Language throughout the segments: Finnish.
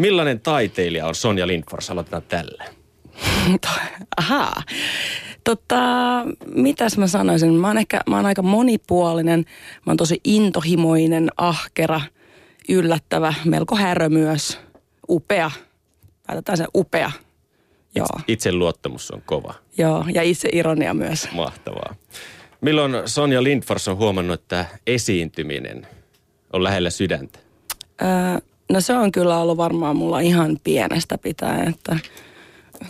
Millainen taiteilija on Sonja Lindfors? Aloitetaan tällä. Ahaa. Tota, mitäs mä sanoisin? Mä oon, ehkä, mä oon aika monipuolinen. Mä oon tosi intohimoinen, ahkera, yllättävä, melko härö myös. Upea. Päätetään se upea. Joo. Itseluottamus on kova. Joo, ja itse ironia myös. Mahtavaa. Milloin Sonja Lindfors on huomannut, että esiintyminen on lähellä sydäntä? Öö, no se on kyllä ollut varmaan mulla ihan pienestä pitäen, että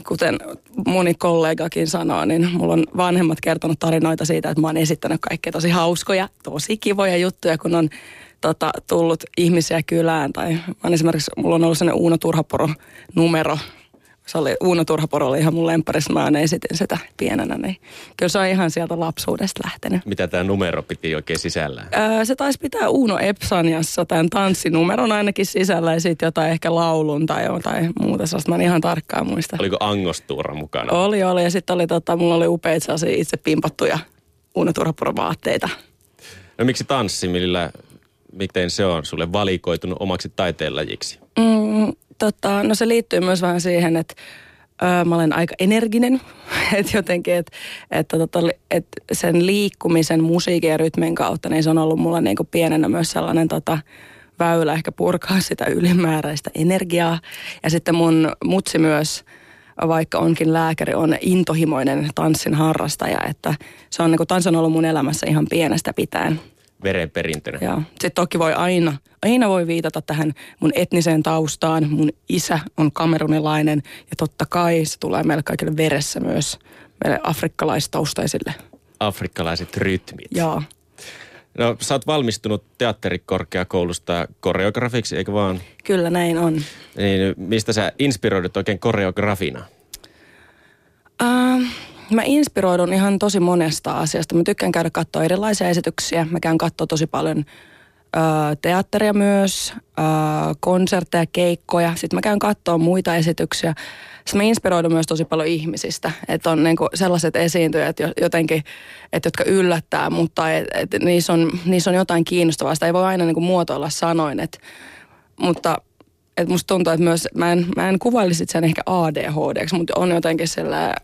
kuten moni kollegakin sanoo, niin mulla on vanhemmat kertonut tarinoita siitä, että mä oon esittänyt kaikkea tosi hauskoja, tosi kivoja juttuja, kun on tota, tullut ihmisiä kylään. Tai mä esimerkiksi, mulla on ollut sellainen Uuno Turhaporo numero se oli, Uuno Turhaporo oli ihan mun lempparis, mä aina esitin sitä pienenä, niin kyllä se on ihan sieltä lapsuudesta lähtenyt. Mitä tämä numero piti oikein sisällä? Öö, se taisi pitää Uuno Epsaniassa tämän tanssinumeron ainakin sisällä ja sitten jotain ehkä laulun tai jotain muuta sellaista, mä en ihan tarkkaan muista. Oliko Angostuura mukana? Oli, oli ja sitten oli tota, mulla oli upeita itse pimpattuja Uuno Turhaporon vaatteita. No miksi tanssi, millä, miten se on sulle valikoitunut omaksi taiteenlajiksi? Mm, tota, no se liittyy myös vähän siihen, että öö, mä olen aika energinen. että jotenkin, että et, tota, et sen liikkumisen, musiikin ja rytmin kautta, niin se on ollut mulla niinku pienenä myös sellainen tota, väylä ehkä purkaa sitä ylimääräistä energiaa. Ja sitten mun mutsi myös, vaikka onkin lääkäri, on intohimoinen tanssin harrastaja, että se on niin kuin, tanssi on ollut mun elämässä ihan pienestä pitäen verenperintönä. Joo. Sitten toki voi aina, aina voi viitata tähän mun etniseen taustaan. Mun isä on kamerunilainen ja totta kai se tulee meille kaikille veressä myös meille afrikkalaistaustaisille. Afrikkalaiset rytmit. Joo. No sä oot valmistunut teatterikorkeakoulusta koreografiksi, eikö vaan? Kyllä näin on. Niin mistä sä inspiroidut oikein koreografina? Uh, Mä inspiroidun ihan tosi monesta asiasta. Mä tykkään käydä katsoa erilaisia esityksiä. Mä käyn katsoa tosi paljon ö, teatteria myös, ö, konsertteja, keikkoja. Sitten mä käyn katsoa muita esityksiä. Sitten mä inspiroidun myös tosi paljon ihmisistä. Että on niinku sellaiset esiintyjät jotenkin, että jotka yllättää, mutta et, et niissä, on, niissä on jotain kiinnostavaa. Sitä ei voi aina niinku muotoilla sanoin. Et, mutta et musta tuntuu, että myös, mä en, mä en kuvailisi sen ehkä ADHD, mutta on jotenkin sellainen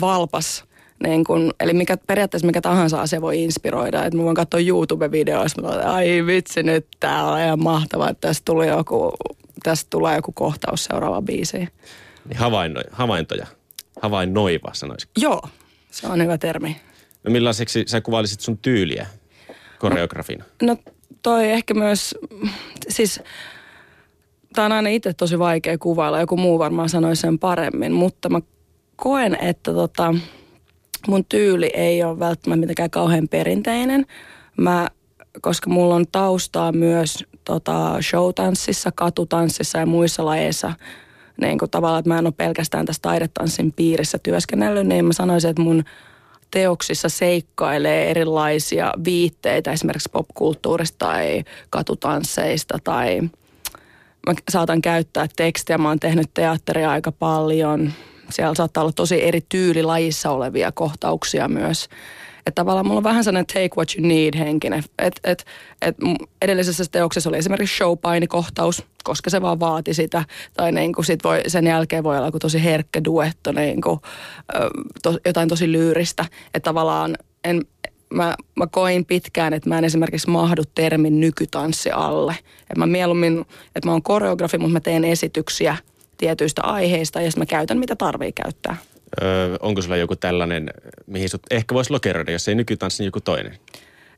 valpas. Niin kun, eli mikä, periaatteessa mikä tahansa asia voi inspiroida. Että mä voin katsoa YouTube-videoissa, että ai vitsi nyt, tää on ihan mahtavaa, että tästä, tuli joku, tästä tulee joku kohtaus seuraava biisiin. Niin havainno, havaintoja, havainnoiva sanoisiko? Joo, se on hyvä termi. No millaiseksi sä kuvailisit sun tyyliä koreografina? No, no toi ehkä myös, siis tämä on aina itse tosi vaikea kuvailla, joku muu varmaan sanoisi sen paremmin, mutta mä koen, että tota, mun tyyli ei ole välttämättä mitenkään kauhean perinteinen. Mä, koska mulla on taustaa myös tota, showtanssissa, katutanssissa ja muissa lajeissa, niin kuin tavallaan, että mä en ole pelkästään tässä taidetanssin piirissä työskennellyt, niin mä sanoisin, että mun teoksissa seikkailee erilaisia viitteitä esimerkiksi popkulttuurista tai katutansseista tai mä saatan käyttää tekstiä. Mä oon tehnyt teatteria aika paljon, siellä saattaa olla tosi eri tyylilajissa olevia kohtauksia myös. Että tavallaan mulla on vähän sellainen take what you need henkinen. Et, et, et edellisessä teoksessa oli esimerkiksi showpainikohtaus, koska se vaan vaati sitä. Tai niin kuin sit voi, sen jälkeen voi olla joku tosi herkkä duetto, niin kuin, to, jotain tosi lyyristä. Että tavallaan en, mä, mä koin pitkään, että mä en esimerkiksi mahdu termin nykytanssi alle. Että mä mieluummin, että mä oon koreografi, mutta mä teen esityksiä – tietyistä aiheista ja sitten mä käytän mitä tarvii käyttää. Öö, onko sulla joku tällainen, mihin sut ehkä voisi lokeroida, jos ei nykytanssi, niin joku toinen?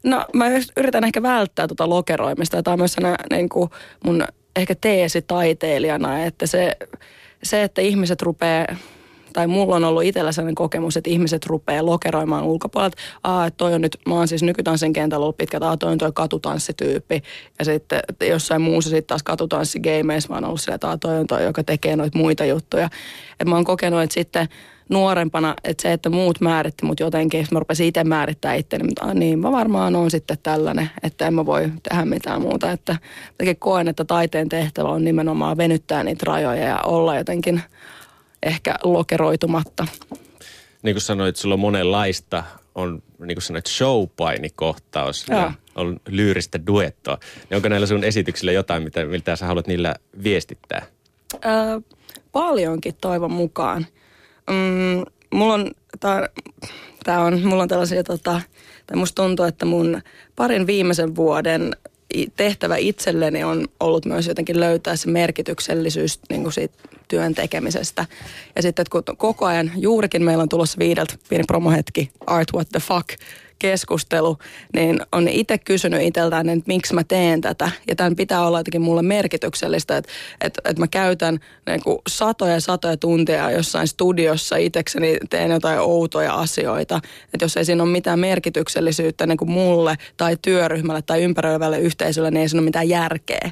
No mä yritän ehkä välttää tuota lokeroimista. Tämä on myös niin kuin mun ehkä teesi taiteilijana, että se, se, että ihmiset rupeaa tai mulla on ollut itsellä sellainen kokemus, että ihmiset rupeaa lokeroimaan ulkopuolelta. Aa, että toi on nyt, mä oon siis nykytanssin kentällä ollut pitkät, aa, toi on toi katutanssityyppi. Ja sitten jossain muussa sitten taas katutanssigeimeissä mä oon ollut sillä, että aa, toi on toi, joka tekee noita muita juttuja. Että mä oon kokenut, että sitten nuorempana, että se, että muut määritti mut jotenkin, mä rupesin itse määrittää itteni, mutta niin mä varmaan on sitten tällainen, että en mä voi tehdä mitään muuta. Että koen, että taiteen tehtävä on nimenomaan venyttää niitä rajoja ja olla jotenkin ehkä lokeroitumatta. Niin kuin sanoit, sulla on monenlaista. On niin kuin sanoit showpainikohtaus ja on lyyristä duettoa. Niin onko näillä sun esityksillä jotain, mitä, mitä sä haluat niillä viestittää? Öö, paljonkin toivon mukaan. Mm, mulla on, tää, tää on, mulla on tällaisia, tota, tai musta tuntuu, että mun parin viimeisen vuoden tehtävä itselleni on ollut myös jotenkin löytää se merkityksellisyys niin kuin siitä työn tekemisestä. Ja sitten, että kun koko ajan juurikin meillä on tulossa viideltä pieni promohetki, Art What the Fuck, keskustelu, niin on itse kysynyt itseltään, että miksi mä teen tätä. Ja tämän pitää olla jotenkin mulle merkityksellistä, että, että, että mä käytän niin kuin satoja satoja tunteja jossain studiossa itsekseni teen jotain outoja asioita. Että jos ei siinä ole mitään merkityksellisyyttä niin kuin mulle tai työryhmälle tai ympäröivälle yhteisölle, niin ei siinä ole mitään järkeä.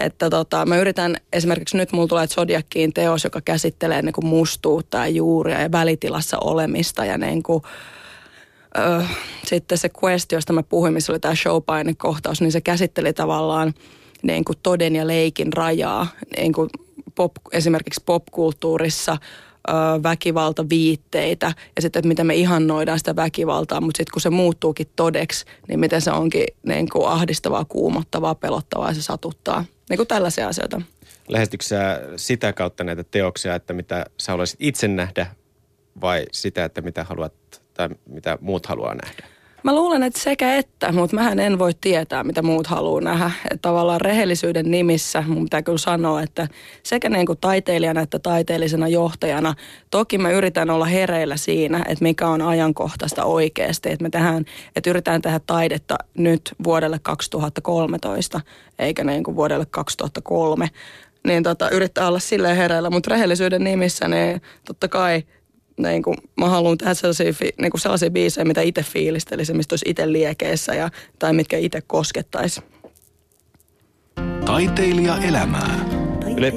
Että tota, mä yritän, esimerkiksi nyt mulla tulee Zodiakkiin teos, joka käsittelee niin kuin mustuutta ja juuria ja välitilassa olemista ja niin kuin, ö, sitten se quest, josta mä puhuin, missä oli tämä showpaine-kohtaus, niin se käsitteli tavallaan niin kuin toden ja leikin rajaa, niin kuin pop, esimerkiksi popkulttuurissa väkivaltaviitteitä ja sitten, että miten me ihannoidaan sitä väkivaltaa, mutta sitten kun se muuttuukin todeksi, niin miten se onkin niin kuin ahdistavaa, kuumottavaa, pelottavaa ja se satuttaa. Niin kuin tällaisia asioita. Lähestytkö sitä kautta näitä teoksia, että mitä sä haluaisit itse nähdä vai sitä, että mitä haluat tai mitä muut haluaa nähdä? Mä luulen, että sekä että, mutta mähän en voi tietää, mitä muut haluaa nähdä. Että tavallaan rehellisyyden nimissä mun pitää kyllä sanoa, että sekä niin kuin taiteilijana että taiteellisena johtajana, toki mä yritän olla hereillä siinä, että mikä on ajankohtaista oikeasti. Että me tehdään, että yritetään tehdä taidetta nyt vuodelle 2013, eikä niin kuin vuodelle 2003 niin tota, yrittää olla silleen hereillä, mutta rehellisyyden nimissä niin totta kai niin kuin, mä haluan tehdä sellaisia, niin kuin sellaisia biisejä, mitä itse fiilistelisi, mistä olisi itse liekeissä ja, tai mitkä itse koskettaisi. Taiteilija elämää. Yle,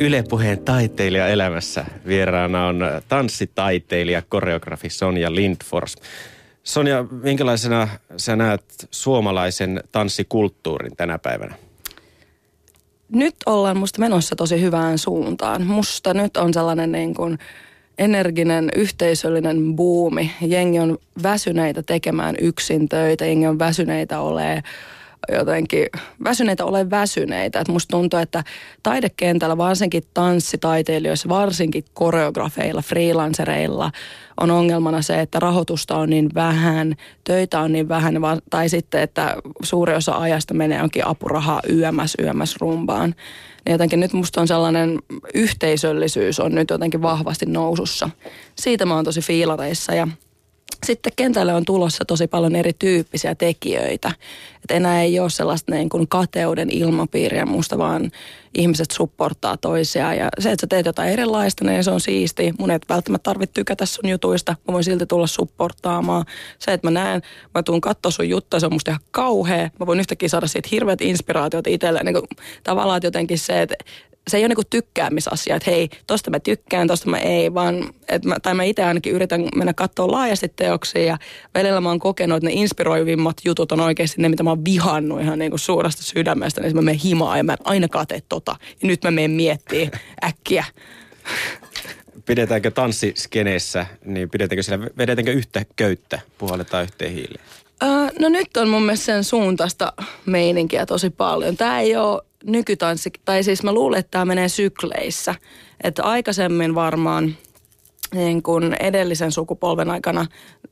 Yle Puheen taiteilija elämässä vieraana on tanssitaiteilija, koreografi Sonja Lindfors. Sonja, minkälaisena sä näet suomalaisen tanssikulttuurin tänä päivänä? Nyt ollaan musta menossa tosi hyvään suuntaan. Musta nyt on sellainen niin kuin – energinen yhteisöllinen buumi. Jengi on väsyneitä tekemään yksin töitä, jengi on väsyneitä olemaan jotenkin väsyneitä ole väsyneitä. Et musta tuntuu, että taidekentällä, varsinkin tanssitaiteilijoissa, varsinkin koreografeilla, freelancereilla, on ongelmana se, että rahoitusta on niin vähän, töitä on niin vähän, tai sitten, että suuri osa ajasta menee jonkin apurahaa yömäs, yömäs rumbaan. Niin jotenkin nyt musta on sellainen yhteisöllisyys on nyt jotenkin vahvasti nousussa. Siitä mä oon tosi fiilareissa ja sitten kentälle on tulossa tosi paljon erityyppisiä tekijöitä. Et enää ei ole sellaista niin kuin kateuden ilmapiiriä musta, vaan ihmiset supporttaa toisiaan. Ja se, että sä teet jotain erilaista, niin se on siisti. Mun ei välttämättä tarvitse tykätä sun jutuista. Mä voin silti tulla supportaamaan. Se, että mä näen, mä tuun katsoa sun juttuja, se on musta ihan kauhea. Mä voin yhtäkkiä saada siitä hirveät inspiraatiot itselle. Niin tavallaan jotenkin se, että se ei ole niinku tykkäämisasia, että hei, tosta mä tykkään, tosta mä ei, vaan, että mä, tai mä itse ainakin yritän mennä katsoa laajasti teoksia ja välillä mä oon kokenut, että ne inspiroivimmat jutut on oikeasti ne, mitä mä oon vihannut ihan niinku suuresta sydämestä, niin mä menen himaa ja mä en ainakaan tee tota. Ja nyt mä menen miettiä äkkiä. Pidetäänkö tanssiskeneessä, niin pidetäänkö siellä, vedetäänkö yhtä köyttä, puhalletaan yhteen hiiliin? Uh, no nyt on mun mielestä sen suuntaista meininkiä tosi paljon. Tämä ei ole nykytanssi, tai siis mä luulen, että tämä menee sykleissä. Että aikaisemmin varmaan niin kuin edellisen sukupolven aikana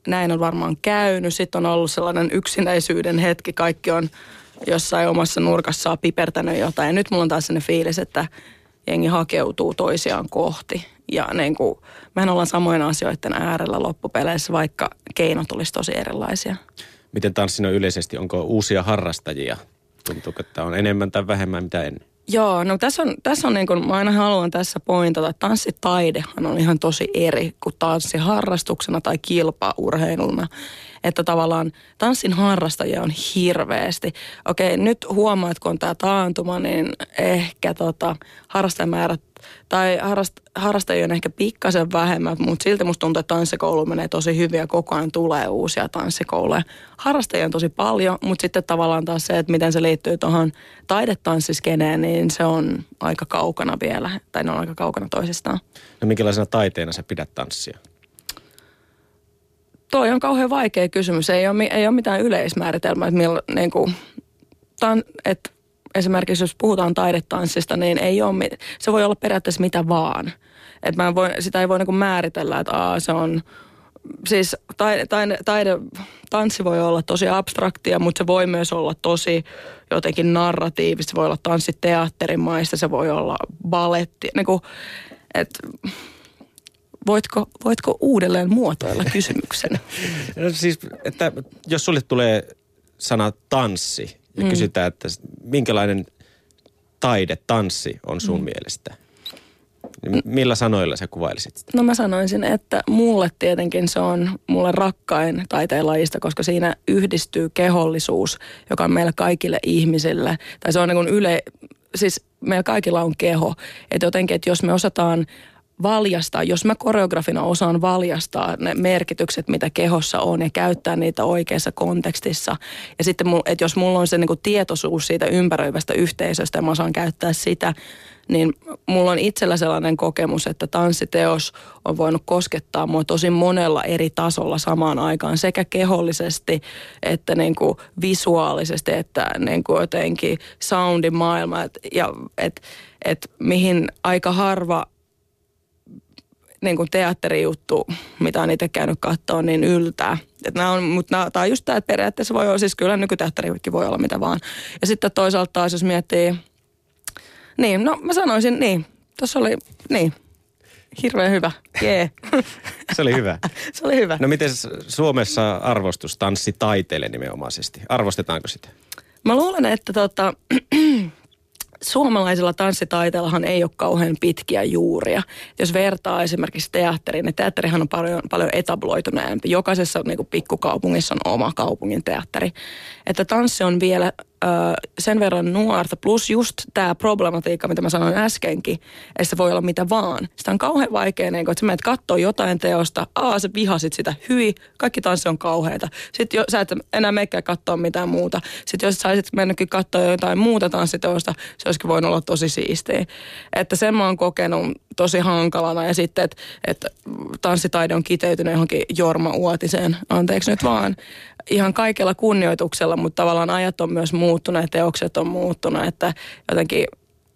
näin on varmaan käynyt. Sitten on ollut sellainen yksinäisyyden hetki. Kaikki on jossain omassa nurkassaan pipertänyt jotain. Ja nyt mulla on taas sellainen fiilis, että jengi hakeutuu toisiaan kohti. Ja niin kuin, mehän ollaan samoin asioiden äärellä loppupeleissä, vaikka keinot olisi tosi erilaisia. Miten tanssin on yleisesti? Onko uusia harrastajia Tuntuuko, että on enemmän tai vähemmän mitä ennen? Joo, no tässä on, tässä on niin kuin, mä aina haluan tässä pointata, että tanssitaidehan on ihan tosi eri kuin tanssi harrastuksena tai kilpaurheiluna. Että tavallaan tanssin harrastajia on hirveästi. Okei, nyt huomaat, kun on tämä taantuma, niin ehkä tota, harrastajamäärät tai harrast, harrastajia on ehkä pikkasen vähemmän, mutta silti musta tuntuu, että tanssikoulu menee tosi hyvin ja koko ajan tulee uusia tanssikouluja. Harrastajia on tosi paljon, mutta sitten tavallaan taas se, että miten se liittyy tuohon taidetanssiskeneen, niin se on aika kaukana vielä, tai ne on aika kaukana toisistaan. No minkälaisena taiteena sä pidät tanssia? Toi on kauhean vaikea kysymys. Ei ole, ei ole mitään yleismääritelmää, että, millä, niin kuin, tan, että esimerkiksi jos puhutaan taidetanssista, niin ei ole, se voi olla periaatteessa mitä vaan. Että mä voi, sitä ei voi niin määritellä, että aa, se on siis taide, taide, taide, tanssi voi olla tosi abstraktia, mutta se voi myös olla tosi jotenkin narratiivista. Se voi olla tanssiteatterimaista, se voi olla baletti. Niin kuin, et, voitko, voitko uudelleen muotoilla kysymyksen? no siis, että jos sulle tulee sana tanssi ja mm. kysytään, että minkälainen taide, tanssi on sun mm. mielestä – niin millä sanoilla sä kuvailisit sitä? No mä sanoisin, että mulle tietenkin se on mulle rakkain taiteenlajista, koska siinä yhdistyy kehollisuus, joka on meillä kaikille ihmisille. Tai se on niin kuin yle, siis meillä kaikilla on keho. Että jotenkin, että jos me osataan valjastaa, jos mä koreografina osaan valjastaa ne merkitykset, mitä kehossa on ja käyttää niitä oikeassa kontekstissa. Ja sitten, että jos mulla on se niin kuin tietoisuus siitä ympäröivästä yhteisöstä ja mä osaan käyttää sitä, niin mulla on itsellä sellainen kokemus, että tanssiteos on voinut koskettaa mua tosi monella eri tasolla samaan aikaan, sekä kehollisesti että niin kuin visuaalisesti, että niin kuin jotenkin soundin maailma, ja et, et mihin aika harva niin kuin teatterijuttu, mitä on itse käynyt katsoa, niin yltää. Nämä on, mutta tämä on just tämä, että periaatteessa voi olla, siis kyllä nykyteatterikin voi olla mitä vaan. Ja sitten toisaalta taas, jos miettii niin, no mä sanoisin niin. Tuossa oli, niin, hirveän hyvä. Jee. Se oli hyvä. Se oli hyvä. No miten Suomessa arvostus taiteille nimenomaisesti? Arvostetaanko sitä? Mä luulen, että tota, suomalaisella tanssitaiteellahan ei ole kauhean pitkiä juuria. Jos vertaa esimerkiksi teatteriin, niin teatterihan on paljon, paljon etabloituneempi. Jokaisessa niin kuin pikkukaupungissa on oma kaupungin teatteri. Että tanssi on vielä sen verran nuorta, plus just tämä problematiikka, mitä mä sanoin äskenkin, että se voi olla mitä vaan. Sitä on kauhean vaikea, niin kun, että sä menet katsoa jotain teosta, aa sä vihasit sitä, hyi, kaikki tanssi on kauheita. Sitten jo, sä et enää meikään katsoa mitään muuta. Sitten jos saisit mennytkin katsoa jotain muuta tanssiteosta, se olisikin voinut olla tosi siistiä. Että sen mä oon kokenut tosi hankalana ja sitten, että, että tanssitaide on kiteytynyt johonkin Jorma Uotiseen, anteeksi nyt vaan, ihan kaikella kunnioituksella, mutta tavallaan ajat on myös muuttunut ja teokset on muuttunut, että jotenkin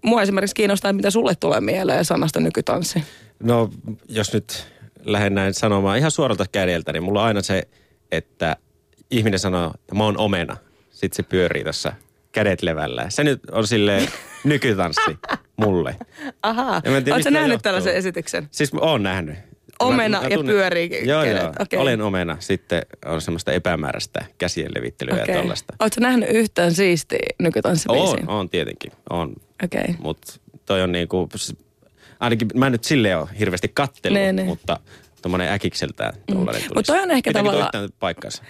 mua esimerkiksi kiinnostaa, mitä sulle tulee mieleen sanasta nykytanssi. No, jos nyt lähden näin sanomaan ihan suoralta kädeltä, niin mulla on aina se, että ihminen sanoo, että mä oon omena. Sitten se pyörii tässä kädet levällä. Se nyt on sille nykytanssi mulle. Ahaa. Oletko nähnyt johtuu. tällaisen esityksen? Siis oon nähnyt. Omena mä, mä tunnen, ja pyörii Joo, joo. Okay. Olen omena. Sitten on semmoista epämääräistä käsien levittelyä okay. ja tällaista. Oletko nähnyt yhtään siistiä nykytanssibiisiä? On, on tietenkin. On. Okei. Okay. Mutta toi on niinku, ainakin mä nyt silleen ole hirveästi kattellut, ne, ne. mutta tuommoinen äkikseltään mm. Mutta toi on ehkä Pitääkö tavallaan... paikkansa?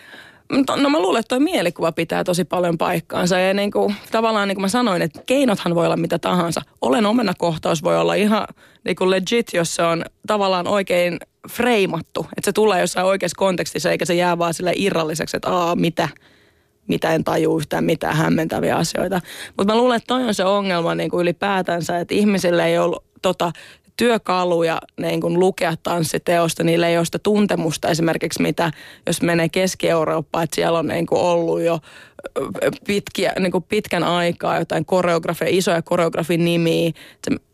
No mä luulen, että tuo mielikuva pitää tosi paljon paikkaansa. Ja niin kuin, tavallaan niin kuin mä sanoin, että keinothan voi olla mitä tahansa. Olen omenakohtaus voi olla ihan niin kuin legit, jos se on tavallaan oikein freimattu. Että se tulee jossain oikeassa kontekstissa, eikä se jää vaan sille irralliseksi, että aa, mitä, mitä en taju yhtään mitään hämmentäviä asioita. Mutta mä luulen, että toi on se ongelma niin kuin ylipäätänsä, että ihmisille ei ollut tota, työkaluja niin kuin lukea tanssiteosta, niillä ei ole sitä tuntemusta esimerkiksi mitä, jos menee Keski-Eurooppaan, että siellä on niin kuin ollut jo pitkiä, niin kuin pitkän aikaa jotain koreografia, isoja koreografin nimiä,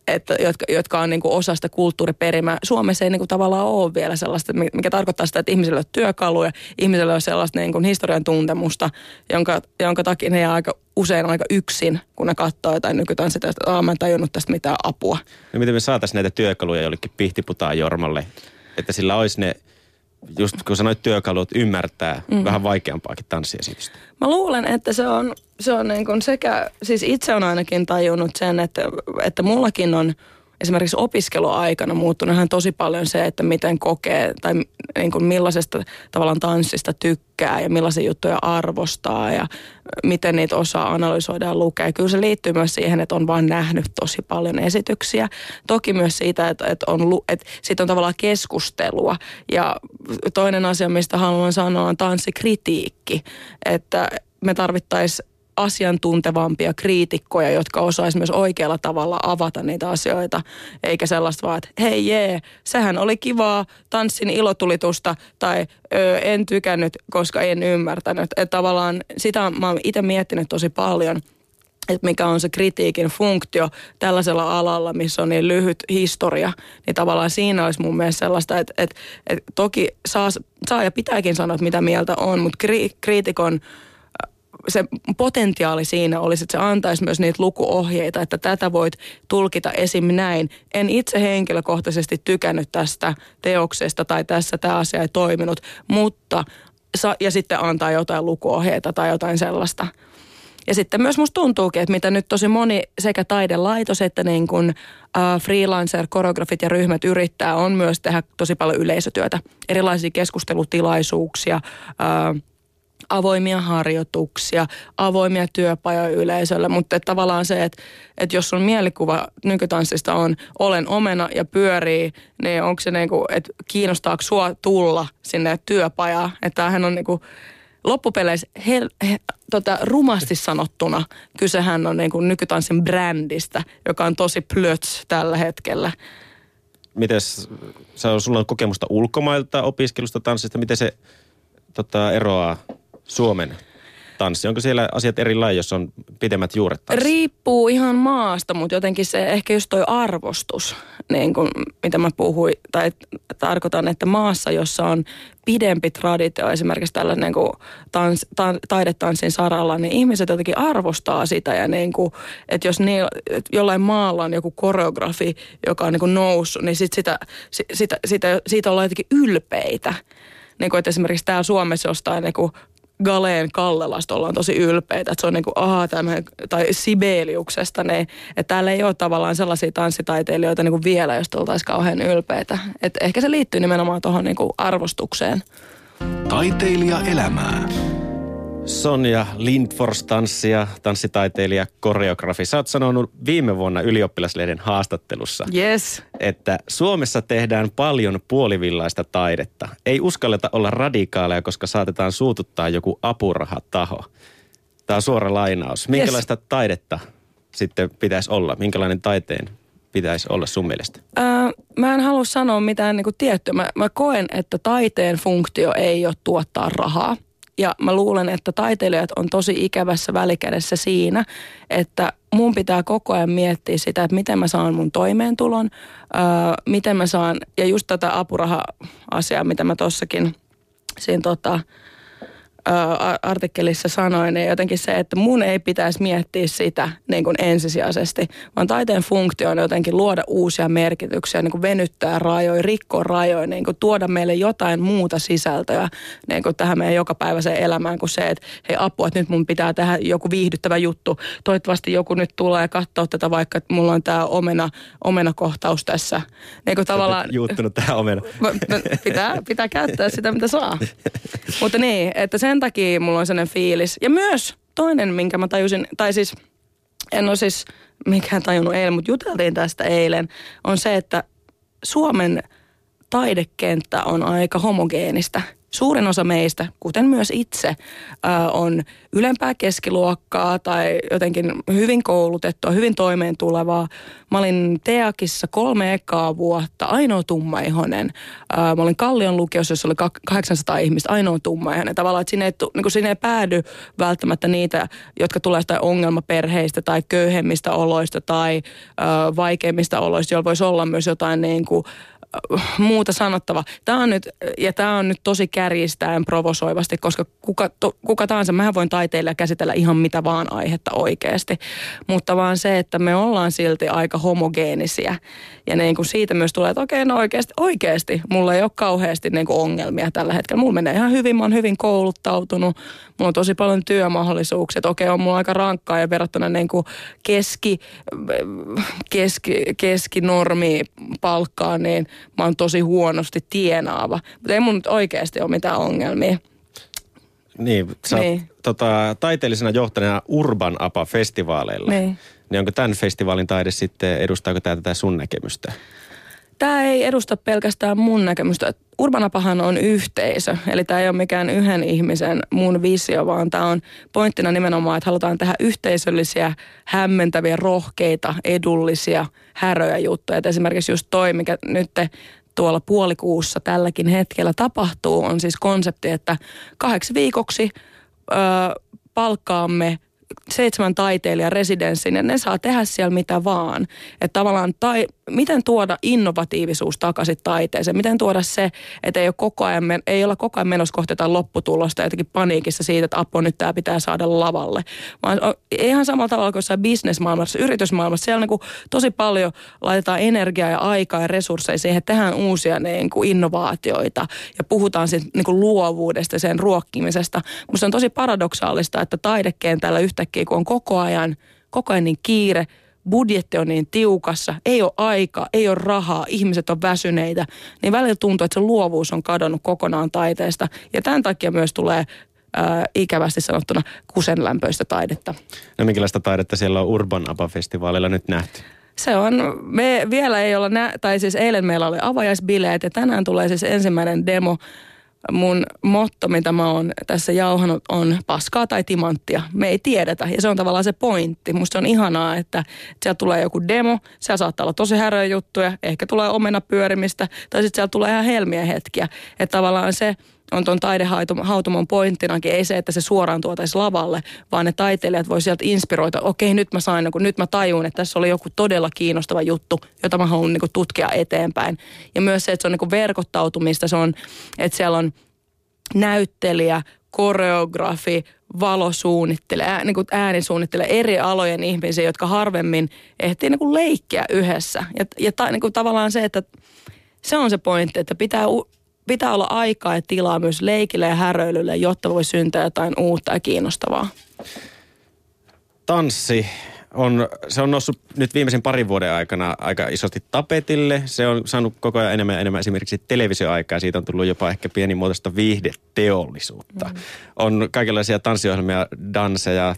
että, jotka, jotka on niin kuin osa sitä kulttuuriperimää. Suomessa ei niin kuin tavallaan ole vielä sellaista, mikä tarkoittaa sitä, että ihmisillä on työkaluja, ihmisillä on sellaista niin kuin historian tuntemusta, jonka, jonka takia ne jää aika usein aika yksin, kun ne katsoo jotain nykytanssia, että mä en tajunnut tästä mitään apua. No miten me saataisiin näitä työkaluja jollekin pihtiputaan Jormalle, että sillä olisi ne just kun sanoit työkalut, ymmärtää mm. vähän vaikeampaakin tanssiesitystä? Mä luulen, että se on, se on niin kuin sekä, siis itse on ainakin tajunnut sen, että, että mullakin on – esimerkiksi opiskeluaikana muuttunut ihan tosi paljon se, että miten kokee tai niin kuin millaisesta tavallaan tanssista tykkää ja millaisia juttuja arvostaa ja miten niitä osaa analysoida ja lukea. Kyllä se liittyy myös siihen, että on vaan nähnyt tosi paljon esityksiä. Toki myös siitä, että, että, on, että siitä on tavallaan keskustelua. Ja toinen asia, mistä haluan sanoa, on tanssikritiikki. Että me tarvittaisiin asiantuntevampia kriitikkoja, jotka osaisivat myös oikealla tavalla avata niitä asioita, eikä sellaista vaan, että hei jee, sehän oli kivaa tanssin ilotulitusta tai ö, en tykännyt, koska en ymmärtänyt. Että tavallaan sitä mä oon itse miettinyt tosi paljon, että mikä on se kritiikin funktio tällaisella alalla, missä on niin lyhyt historia, niin tavallaan siinä olisi mun mielestä sellaista, että, että, että toki saa, saa ja pitääkin sanoa, mitä mieltä on, mutta kri, kriitikon se potentiaali siinä olisi, että se antaisi myös niitä lukuohjeita, että tätä voit tulkita esim. näin. En itse henkilökohtaisesti tykännyt tästä teoksesta tai tässä tämä asia ei toiminut, mutta ja sitten antaa jotain lukuohjeita tai jotain sellaista. Ja sitten myös musta tuntuukin, että mitä nyt tosi moni sekä taidelaitos että niin kuin, uh, freelancer, koreografit ja ryhmät yrittää, on myös tehdä tosi paljon yleisötyötä. Erilaisia keskustelutilaisuuksia, uh, avoimia harjoituksia, avoimia työpajoja yleisölle, mutta tavallaan se, että, että jos sun mielikuva nykytanssista on olen omena ja pyörii, niin onko se niin kuin, että kiinnostaako sua tulla sinne työpajaan, että tämähän on niin kuin, loppupeleissä he, he, tota, rumasti sanottuna kysehän on niin kuin nykytanssin brändistä, joka on tosi plöts tällä hetkellä. Mites, sulla on kokemusta ulkomailta opiskelusta tanssista, miten se tota, eroaa Suomen tanssi? Onko siellä asiat erilaisia, jos on pidemmät juuret tanssi? Riippuu ihan maasta, mutta jotenkin se ehkä just toi arvostus, niin kuin mitä mä puhuin, tai tarkoitan, että maassa, jossa on pidempi traditio esimerkiksi tällä niin kuin tans, ta, taidetanssin saralla, niin ihmiset jotenkin arvostaa sitä ja niin kuin, että jos niin, että jollain maalla on joku koreografi, joka on niin kuin noussut, niin sit sitä, sitä, sitä, siitä ollaan jotenkin ylpeitä. Niin kuin, että esimerkiksi täällä Suomessa jostain niin kuin Galeen Kallelasta ollaan tosi ylpeitä, että se on niin kuin, aha, tämmöinen, tai Sibeliuksesta, niin, että täällä ei ole tavallaan sellaisia tanssitaiteilijoita niin kuin vielä, jos oltaisiin kauhean ylpeitä. Että ehkä se liittyy nimenomaan tuohon niin arvostukseen. Taiteilija elämää. Sonja Lindfors, tanssija, tanssitaiteilija, koreografi. Sä oot sanonut viime vuonna ylioppilaslehden haastattelussa, yes. että Suomessa tehdään paljon puolivillaista taidetta. Ei uskalleta olla radikaaleja, koska saatetaan suututtaa joku apurahataho. Tämä on suora lainaus. Minkälaista yes. taidetta sitten pitäisi olla? Minkälainen taiteen pitäisi olla sun mielestä? Öö, mä en halua sanoa mitään niin tiettyä. Mä, mä koen, että taiteen funktio ei ole tuottaa rahaa. Ja mä luulen, että taiteilijat on tosi ikävässä välikädessä siinä, että mun pitää koko ajan miettiä sitä, että miten mä saan mun toimeentulon, öö, miten mä saan, ja just tätä apuraha-asiaa, mitä mä tossakin siinä tota, artikkelissa sanoin, niin jotenkin se, että mun ei pitäisi miettiä sitä niin kuin ensisijaisesti, vaan taiteen funktio on jotenkin luoda uusia merkityksiä, niin kuin venyttää rajoja, rikkoa rajoja, niin kuin tuoda meille jotain muuta sisältöä niin kuin tähän meidän jokapäiväiseen elämään kuin se, että hei apua, että nyt mun pitää tehdä joku viihdyttävä juttu. Toivottavasti joku nyt tulee ja katsoo tätä vaikka, että mulla on tämä omena, omenakohtaus tässä. Niin kuin tavallaan... Juuttunut tähän omena. Pitää, pitää käyttää sitä, mitä saa. Mutta niin, että sen sen takia mulla on sellainen fiilis. Ja myös toinen, minkä mä tajusin, tai siis en ole siis mikään tajunnut eilen, mutta juteltiin tästä eilen, on se, että Suomen taidekenttä on aika homogeenistä – suurin osa meistä, kuten myös itse, on ylempää keskiluokkaa tai jotenkin hyvin koulutettua, hyvin toimeentulevaa. Mä olin Teakissa kolme ekaa vuotta, ainoa tummaihonen. Mä olin Kallion lukiossa, jossa oli 800 ihmistä, ainoa tummaihonen. Tavallaan, että sinne ei, niin kuin sinne ei päädy välttämättä niitä, jotka tulee sitä ongelmaperheistä tai köyhemmistä oloista tai vaikeimmista oloista, joilla voisi olla myös jotain niin kuin, muuta sanottava. Tämä on nyt, ja tämä on nyt tosi kärjistäen provosoivasti, koska kuka, to, kuka tahansa, mähän voin taiteilla käsitellä ihan mitä vaan aihetta oikeasti. Mutta vaan se, että me ollaan silti aika homogeenisia. Ja niin kuin siitä myös tulee, että okei, no oikeasti, oikeasti mulla ei ole kauheasti niin kuin ongelmia tällä hetkellä. Mulla menee ihan hyvin, mä oon hyvin kouluttautunut, mulla on tosi paljon työmahdollisuuksia. Okei, on mulla aika rankkaa ja verrattuna niin kuin keski, keski, keskinormi palkkaa, niin mä oon tosi huonosti tienaava. Mutta ei mun nyt oikeasti ole mitään ongelmia. Niin, sä niin. Oot, tota, taiteellisena johtajana Urban Apa-festivaaleilla. Niin. niin onko tämän festivaalin taide sitten, edustaako tämä tätä sun näkemystä? Tämä ei edusta pelkästään mun näkemystä. Urbanapahan on yhteisö, eli tämä ei ole mikään yhden ihmisen mun visio, vaan tämä on pointtina nimenomaan, että halutaan tehdä yhteisöllisiä, hämmentäviä, rohkeita, edullisia, häröjä juttuja. Et esimerkiksi just toi, mikä nyt tuolla puolikuussa tälläkin hetkellä tapahtuu, on siis konsepti, että kahdeksi viikoksi ö, palkkaamme seitsemän taiteilijan residenssin ja ne saa tehdä siellä mitä vaan. Että tavallaan tai, miten tuoda innovatiivisuus takaisin taiteeseen, miten tuoda se, että ei, ole koko ajan, ei olla koko ajan menossa kohti jotain lopputulosta jotenkin paniikissa siitä, että apua nyt tämä pitää saada lavalle. Vaan ihan samalla tavalla kuin jossain bisnesmaailmassa, yritysmaailmassa, siellä niin kuin tosi paljon laitetaan energiaa ja aikaa ja resursseja siihen, että tehdään uusia niin kuin innovaatioita ja puhutaan siitä niin kuin luovuudesta sen ruokkimisesta. Musta on tosi paradoksaalista, että taidekentällä yhtäkkiä, kun on koko ajan, koko ajan niin kiire, budjetti on niin tiukassa, ei ole aika, ei ole rahaa, ihmiset on väsyneitä, niin välillä tuntuu, että se luovuus on kadonnut kokonaan taiteesta. Ja tämän takia myös tulee ää, ikävästi sanottuna kusenlämpöistä taidetta. No minkälaista taidetta siellä on Urban Aba-festivaalilla nyt nähty? Se on, me vielä ei olla, nä- tai siis eilen meillä oli avajaisbileet ja tänään tulee siis ensimmäinen demo mun motto, mitä mä oon tässä jauhanut, on paskaa tai timanttia. Me ei tiedetä ja se on tavallaan se pointti. Musta on ihanaa, että siellä tulee joku demo, siellä saattaa olla tosi häröjä juttuja, ehkä tulee omena pyörimistä tai sitten siellä tulee ihan helmiä hetkiä. Että tavallaan se, on tuon taidehautumon pointtinakin, ei se, että se suoraan tuotaisi lavalle, vaan ne taiteilijat voi sieltä inspiroida, okei nyt mä sain, kun nyt mä tajun, että tässä oli joku todella kiinnostava juttu, jota mä haluan niin tutkia eteenpäin. Ja myös se, että se on niin verkottautumista, se on, että siellä on näyttelijä, koreografi, valosuunnittelija, niin äänisuunnittelija, eri alojen ihmisiä, jotka harvemmin ehtii niin kuin leikkiä yhdessä. Ja, ja ta, niin kuin tavallaan se, että se on se pointti, että pitää pitää olla aikaa ja tilaa myös leikille ja häröilylle, jotta voi syntyä jotain uutta ja kiinnostavaa. Tanssi on, se on noussut nyt viimeisen parin vuoden aikana aika isosti tapetille. Se on saanut koko ajan enemmän ja enemmän esimerkiksi televisioaikaa. Siitä on tullut jopa ehkä pienimuotoista viihdeteollisuutta. Mm. On kaikenlaisia tanssiohjelmia, danseja,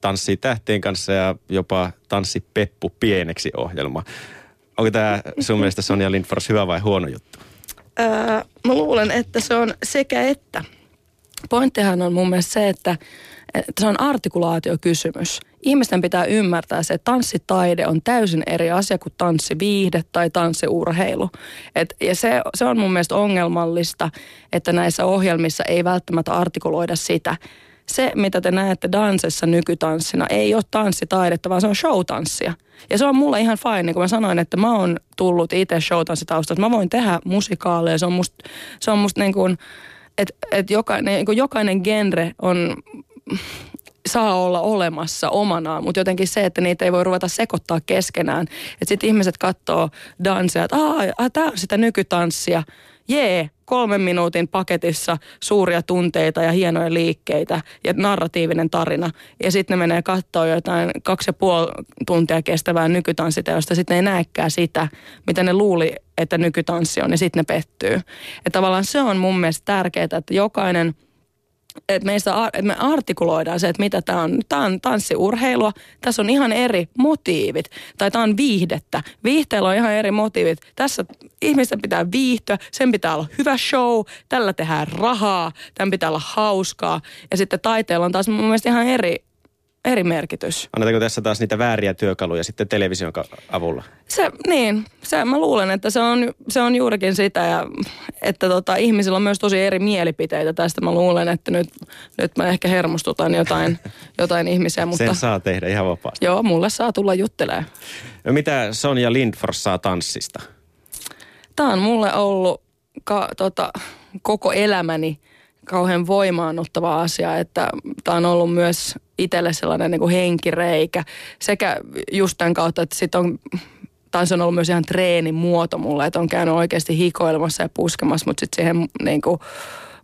tanssii tähtien kanssa ja jopa tanssi Peppu pieneksi ohjelma. Onko tämä sun mielestä Sonja Lindfors hyvä vai huono juttu? Öö, mä luulen, että se on sekä että. Pointtihan on mun mielestä se, että, että se on artikulaatiokysymys. Ihmisten pitää ymmärtää se, että tanssitaide on täysin eri asia kuin tanssiviihde tai tanssiurheilu. Et, ja se, se on mun mielestä ongelmallista, että näissä ohjelmissa ei välttämättä artikuloida sitä, se, mitä te näette dansessa nykytanssina, ei ole tanssitaidetta, vaan se on showtanssia. Ja se on mulle ihan fine, kuin mä sanoin, että mä oon tullut itse showtanssitaustasta. Mä voin tehdä musikaaleja, se on musta, se on musta niin kuin, että et jokainen, niin jokainen genre on saa olla olemassa omanaan, mutta jotenkin se, että niitä ei voi ruveta sekoittaa keskenään. Että sitten ihmiset katsoo dansseja, että aah, tämä on sitä nykytanssia jee, kolmen minuutin paketissa suuria tunteita ja hienoja liikkeitä ja narratiivinen tarina. Ja sitten ne menee katsoa jotain kaksi ja puoli tuntia kestävää nykytanssiteosta, sitten ne ei näekään sitä, mitä ne luuli, että nykytanssi on, ja sitten ne pettyy. Ja tavallaan se on mun mielestä tärkeää, että jokainen – että, meistä, me artikuloidaan se, että mitä tämä on. Tämä on tanssiurheilua, tässä on ihan eri motiivit. Tai tämä on viihdettä. Viihteellä on ihan eri motiivit. Tässä ihmisten pitää viihtyä, sen pitää olla hyvä show, tällä tehdään rahaa, tämän pitää olla hauskaa. Ja sitten taiteella on taas mun mielestä ihan eri, eri merkitys. Annetaanko tässä taas niitä vääriä työkaluja sitten television avulla? Se, niin, se, mä luulen, että se on, se on juurikin sitä ja että tota, ihmisillä on myös tosi eri mielipiteitä tästä. Mä luulen, että nyt, nyt mä ehkä hermostutan jotain, jotain ihmisiä. Mutta, Sen saa tehdä ihan vapaasti. Joo, mulle saa tulla juttelemaan. No mitä Sonja Lindfors saa tanssista? Tämä on mulle ollut ka, tota, koko elämäni kauhean voimaannuttava asia, että tämä on ollut myös itselle sellainen niin kuin henkireikä. Sekä just tämän kautta, että sit on tanssi on ollut myös ihan treenimuoto mulle, että on käynyt oikeasti hikoilemassa ja puskemassa, mutta sitten siihen niin kuin,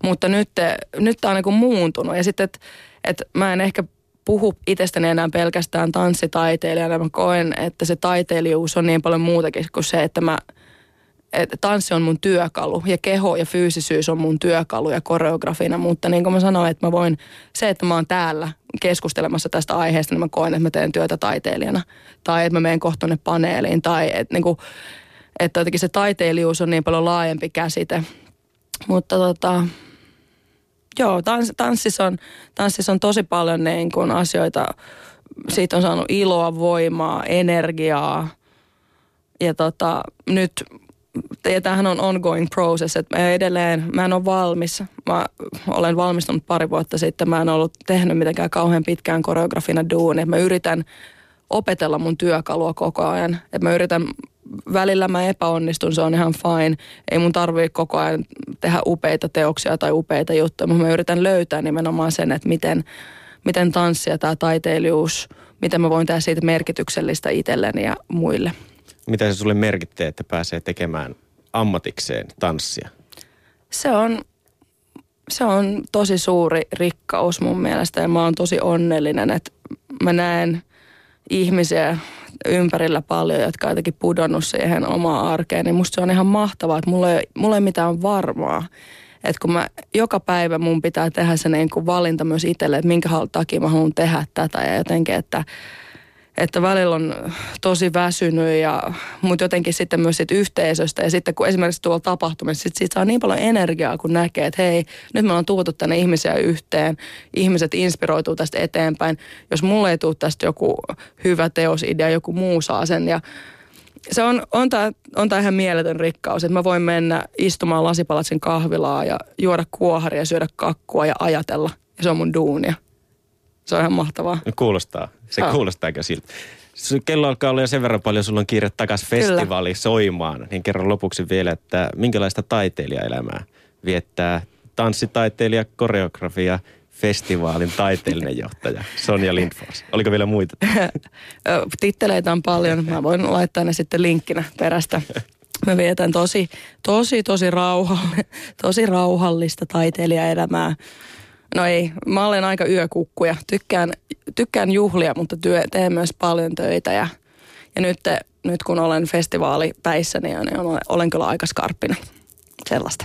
mutta nyt, nyt tämä on niin kuin muuntunut. Ja sitten, että et mä en ehkä puhu itsestäni enää pelkästään tanssitaiteilijana. Mä koen, että se taiteilijuus on niin paljon muutakin kuin se, että mä – että tanssi on mun työkalu ja keho ja fyysisyys on mun työkalu ja koreografina, mutta niin kuin mä sanoin, että mä voin, se, että mä oon täällä keskustelemassa tästä aiheesta, niin mä koen, että mä teen työtä taiteilijana. Tai että mä menen kohta paneeliin tai että, niin kuin, että jotenkin se taiteilijuus on niin paljon laajempi käsite. Mutta tota, joo, tans, tanssissa, on, tanssissa on tosi paljon niin kuin asioita, siitä on saanut iloa, voimaa, energiaa. Ja tota, nyt ja tämähän on ongoing process, että mä edelleen, mä en ole valmis. Mä olen valmistunut pari vuotta sitten, mä en ollut tehnyt mitenkään kauhean pitkään koreografina duuni. Mä yritän opetella mun työkalua koko ajan. Että mä yritän, välillä mä epäonnistun, se on ihan fine. Ei mun tarvii koko ajan tehdä upeita teoksia tai upeita juttuja, mutta mä yritän löytää nimenomaan sen, että miten, miten tanssia tämä taiteilijuus, miten mä voin tehdä siitä merkityksellistä itselleni ja muille. Mitä se sulle merkittää, että pääsee tekemään ammatikseen tanssia? Se on, se on tosi suuri rikkaus mun mielestä ja mä oon tosi onnellinen, että mä näen ihmisiä ympärillä paljon, jotka on jotenkin pudonnut siihen omaan arkeen, niin musta se on ihan mahtavaa, että mulla ei, mulla ei mitään varmaa. Että kun mä, joka päivä mun pitää tehdä se niin kuin valinta myös itselle, että minkä takia mä haluan tehdä tätä ja jotenkin, että että välillä on tosi väsynyt ja mutta jotenkin sitten myös siitä yhteisöstä ja sitten kun esimerkiksi tuolla tapahtumissa sit siitä saa niin paljon energiaa kun näkee, että hei nyt me ollaan tuotu tänne ihmisiä yhteen, ihmiset inspiroituu tästä eteenpäin, jos mulle ei tule tästä joku hyvä teosidea, joku muu saa sen ja se on, on tämä on tää ihan mieletön rikkaus, että mä voin mennä istumaan lasipalatsin kahvilaa ja juoda kuoharia, syödä kakkua ja ajatella. Ja se on mun duunia. Se on ihan mahtavaa. Kuulostaa. Se oh. kuulostaa aika siltä. Kello alkaa olla jo sen verran paljon, sulla on kiire takaisin festivaali soimaan. Niin kerron lopuksi vielä, että minkälaista taiteilijaelämää viettää tanssitaiteilija, koreografia, festivaalin taiteellinen johtaja Sonja Lindfors. Oliko vielä muita? Titteleitä on paljon. Mä voin laittaa ne sitten linkkinä perästä. Mä vietän tosi, tosi, tosi, rauhallista, tosi rauhallista taiteilijaelämää. No ei, mä olen aika yökukkuja. Tykkään, tykkään juhlia, mutta työ, teen myös paljon töitä ja, ja nyt, nyt kun olen festivaalipäissä, niin olen, olen kyllä aika skarppina. Sellaista.